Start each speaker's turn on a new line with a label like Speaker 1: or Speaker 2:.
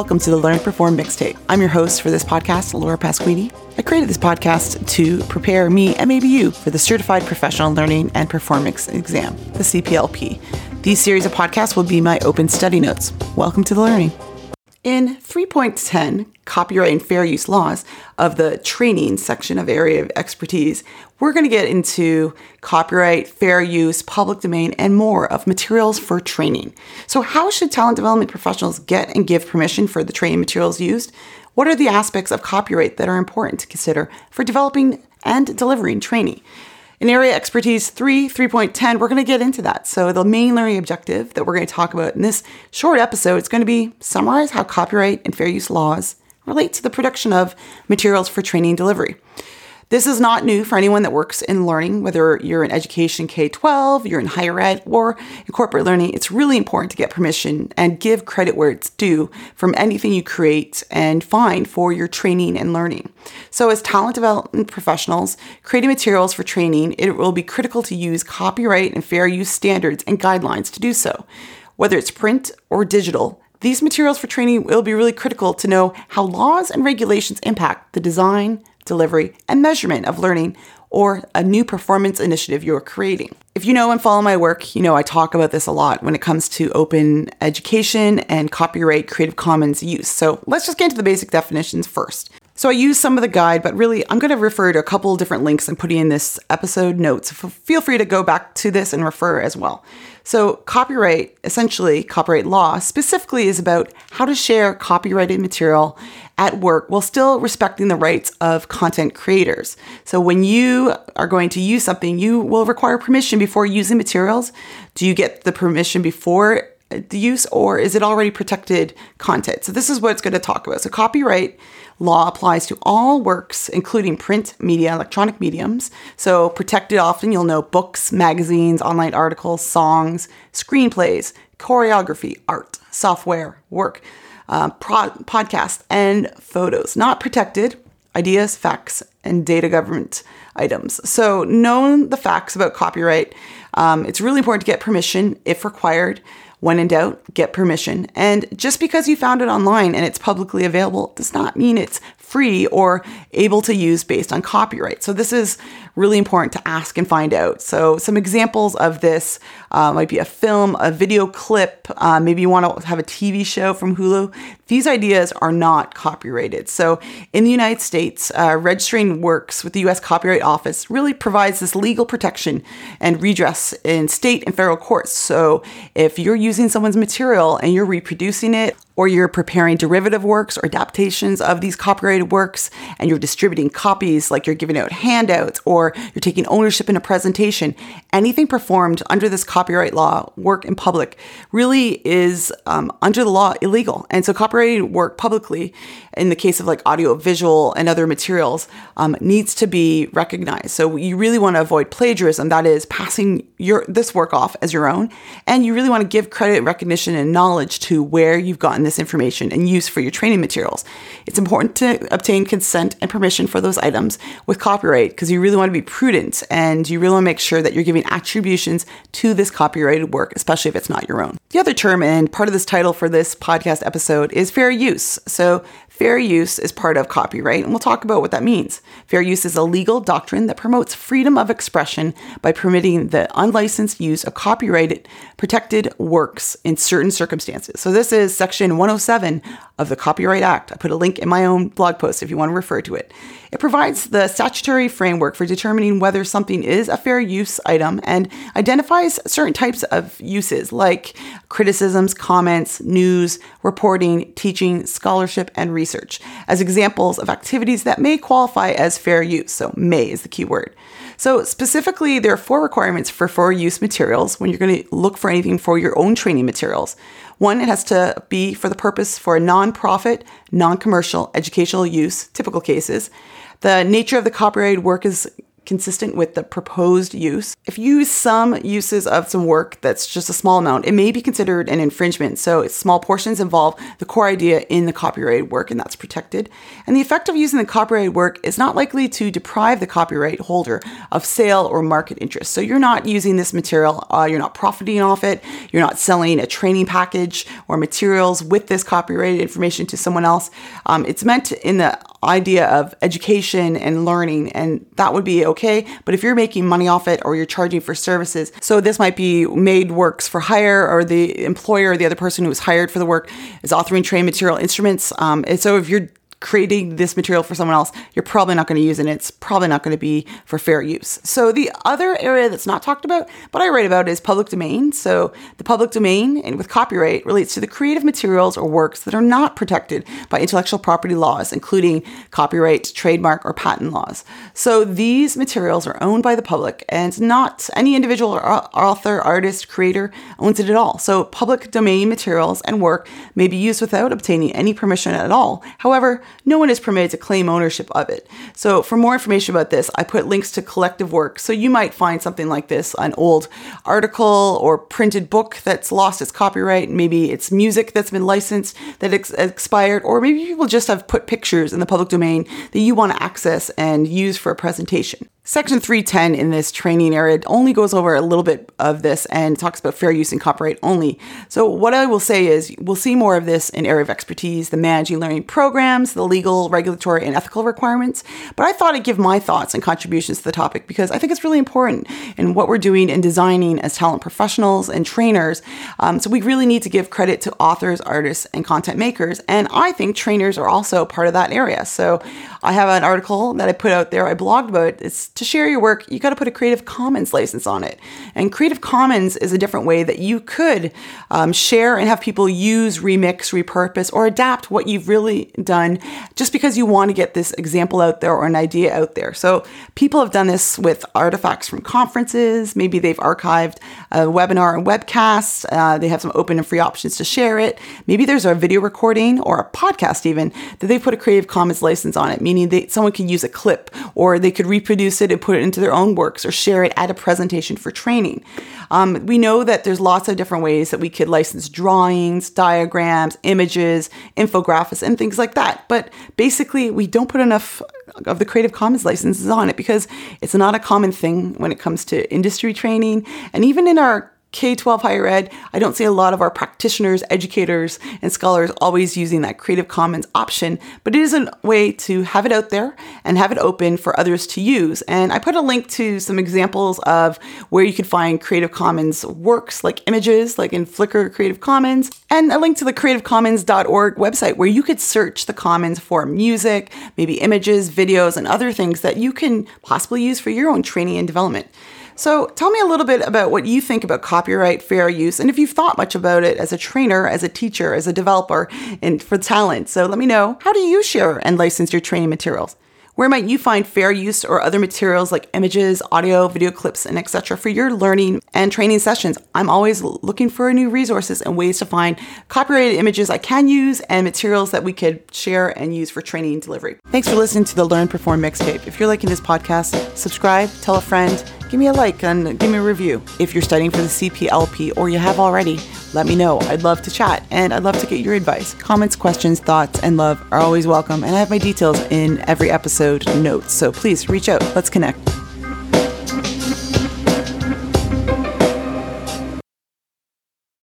Speaker 1: welcome to the Learn Perform Mixtape. I'm your host for this podcast, Laura Pasquini. I created this podcast to prepare me and maybe you for the Certified Professional Learning and Performance Exam, the CPLP. These series of podcasts will be my open study notes. Welcome to the learning. In 3.10, copyright and fair use laws of the training section of area of expertise, we're going to get into copyright, fair use, public domain, and more of materials for training. So, how should talent development professionals get and give permission for the training materials used? What are the aspects of copyright that are important to consider for developing and delivering training? In area expertise 3, 3.10, we're going to get into that. So, the main learning objective that we're going to talk about in this short episode is going to be summarize how copyright and fair use laws relate to the production of materials for training delivery. This is not new for anyone that works in learning, whether you're in education K 12, you're in higher ed, or in corporate learning. It's really important to get permission and give credit where it's due from anything you create and find for your training and learning. So, as talent development professionals, creating materials for training, it will be critical to use copyright and fair use standards and guidelines to do so. Whether it's print or digital, these materials for training will be really critical to know how laws and regulations impact the design, delivery, and measurement of learning or a new performance initiative you're creating. If you know and follow my work, you know I talk about this a lot when it comes to open education and copyright Creative Commons use. So let's just get into the basic definitions first. So I use some of the guide, but really I'm going to refer to a couple different links I'm putting in this episode notes. Feel free to go back to this and refer as well. So, copyright, essentially, copyright law specifically is about how to share copyrighted material at work while still respecting the rights of content creators. So, when you are going to use something, you will require permission before using materials. Do you get the permission before the use, or is it already protected content? So, this is what it's going to talk about. So, copyright law applies to all works, including print, media, electronic mediums. So, protected often, you'll know books, magazines, online articles, songs, screenplays, choreography, art, software, work, uh, pro- podcast, and photos. Not protected, ideas, facts, and data government items. So, know the facts about copyright. Um, it's really important to get permission if required. When in doubt, get permission. And just because you found it online and it's publicly available does not mean it's free or able to use based on copyright. So, this is really important to ask and find out. So, some examples of this uh, might be a film, a video clip, uh, maybe you want to have a TV show from Hulu. These ideas are not copyrighted. So, in the United States, uh, registering works with the US Copyright Office really provides this legal protection and redress in state and federal courts. So, if you're using someone's material and you're reproducing it, or you're preparing derivative works or adaptations of these copyrighted works and you're distributing copies, like you're giving out handouts or you're taking ownership in a presentation, anything performed under this copyright law, work in public, really is um, under the law illegal. And so, copyrighted work publicly, in the case of like audio, visual, and other materials, um, needs to be recognized. So, you really want to avoid plagiarism, that is, passing your this work off as your own, and you really want to give credit, recognition, and knowledge to where you've gotten this information and use for your training materials. It's important to obtain consent and permission for those items with copyright because you really want to be prudent and you really want to make sure that you're giving attributions to this copyrighted work, especially if it's not your own. The other term and part of this title for this podcast episode is fair use. So, Fair use is part of copyright, and we'll talk about what that means. Fair use is a legal doctrine that promotes freedom of expression by permitting the unlicensed use of copyrighted protected works in certain circumstances. So, this is section 107 of the Copyright Act. I put a link in my own blog post if you want to refer to it. It provides the statutory framework for determining whether something is a fair use item and identifies certain types of uses like criticisms, comments, news, reporting, teaching, scholarship, and research as examples of activities that may qualify as fair use. So, may is the key word. So, specifically, there are four requirements for fair use materials when you're going to look for anything for your own training materials. One, it has to be for the purpose for a non-profit, non-commercial educational use, typical cases. The nature of the copyrighted work is consistent with the proposed use. If you use some uses of some work that's just a small amount, it may be considered an infringement. So small portions involve the core idea in the copyrighted work, and that's protected. And the effect of using the copyrighted work is not likely to deprive the copyright holder of sale or market interest. So you're not using this material, uh, you're not profiting off it, you're not selling a training package or materials with this copyrighted information to someone else. Um, it's meant in the idea of education and learning, and that would be okay. But if you're making money off it or you're charging for services, so this might be made works for hire, or the employer, or the other person who was hired for the work, is authoring train material instruments. Um, and so if you're creating this material for someone else, you're probably not going to use it. And it's probably not going to be for fair use. So the other area that's not talked about, but I write about is public domain. So the public domain and with copyright relates to the creative materials or works that are not protected by intellectual property laws, including copyright, trademark, or patent laws. So these materials are owned by the public and not any individual or uh, author, artist, creator owns it at all. So public domain materials and work may be used without obtaining any permission at all. However, no one is permitted to claim ownership of it. So, for more information about this, I put links to collective work. So, you might find something like this an old article or printed book that's lost its copyright. Maybe it's music that's been licensed that ex- expired, or maybe people just have put pictures in the public domain that you want to access and use for a presentation. Section 310 in this training area only goes over a little bit of this and talks about fair use and copyright only. So, what I will say is we'll see more of this in area of expertise, the managing learning programs, the legal, regulatory, and ethical requirements. But I thought I'd give my thoughts and contributions to the topic because I think it's really important in what we're doing and designing as talent professionals and trainers. Um, so, we really need to give credit to authors, artists, and content makers. And I think trainers are also part of that area. So, I have an article that I put out there, I blogged about it. It's to share your work, you got to put a Creative Commons license on it. And Creative Commons is a different way that you could um, share and have people use, remix, repurpose, or adapt what you've really done just because you want to get this example out there or an idea out there. So people have done this with artifacts from conferences. Maybe they've archived a webinar and webcast. Uh, they have some open and free options to share it. Maybe there's a video recording or a podcast even that they put a Creative Commons license on it, meaning that someone could use a clip or they could reproduce it and put it into their own works or share it at a presentation for training. Um, we know that there's lots of different ways that we could license drawings, diagrams, images, infographics, and things like that. But basically, we don't put enough of the Creative Commons licenses on it because it's not a common thing when it comes to industry training. And even in our K 12 higher ed, I don't see a lot of our practitioners, educators, and scholars always using that Creative Commons option, but it is a way to have it out there and have it open for others to use. And I put a link to some examples of where you could find Creative Commons works, like images, like in Flickr Creative Commons, and a link to the creativecommons.org website where you could search the Commons for music, maybe images, videos, and other things that you can possibly use for your own training and development. So, tell me a little bit about what you think about copyright fair use and if you've thought much about it as a trainer, as a teacher, as a developer, and for talent. So, let me know how do you share and license your training materials? Where might you find fair use or other materials like images, audio, video clips, and etc. for your learning and training sessions? I'm always looking for new resources and ways to find copyrighted images I can use and materials that we could share and use for training and delivery. Thanks for listening to the Learn Perform mixtape. If you're liking this podcast, subscribe, tell a friend, give me a like and give me a review. If you're studying for the CPLP or you have already, let me know. I'd love to chat and I'd love to get your advice. Comments, questions, thoughts, and love are always welcome. And I have my details in every episode notes. So please reach out. Let's connect.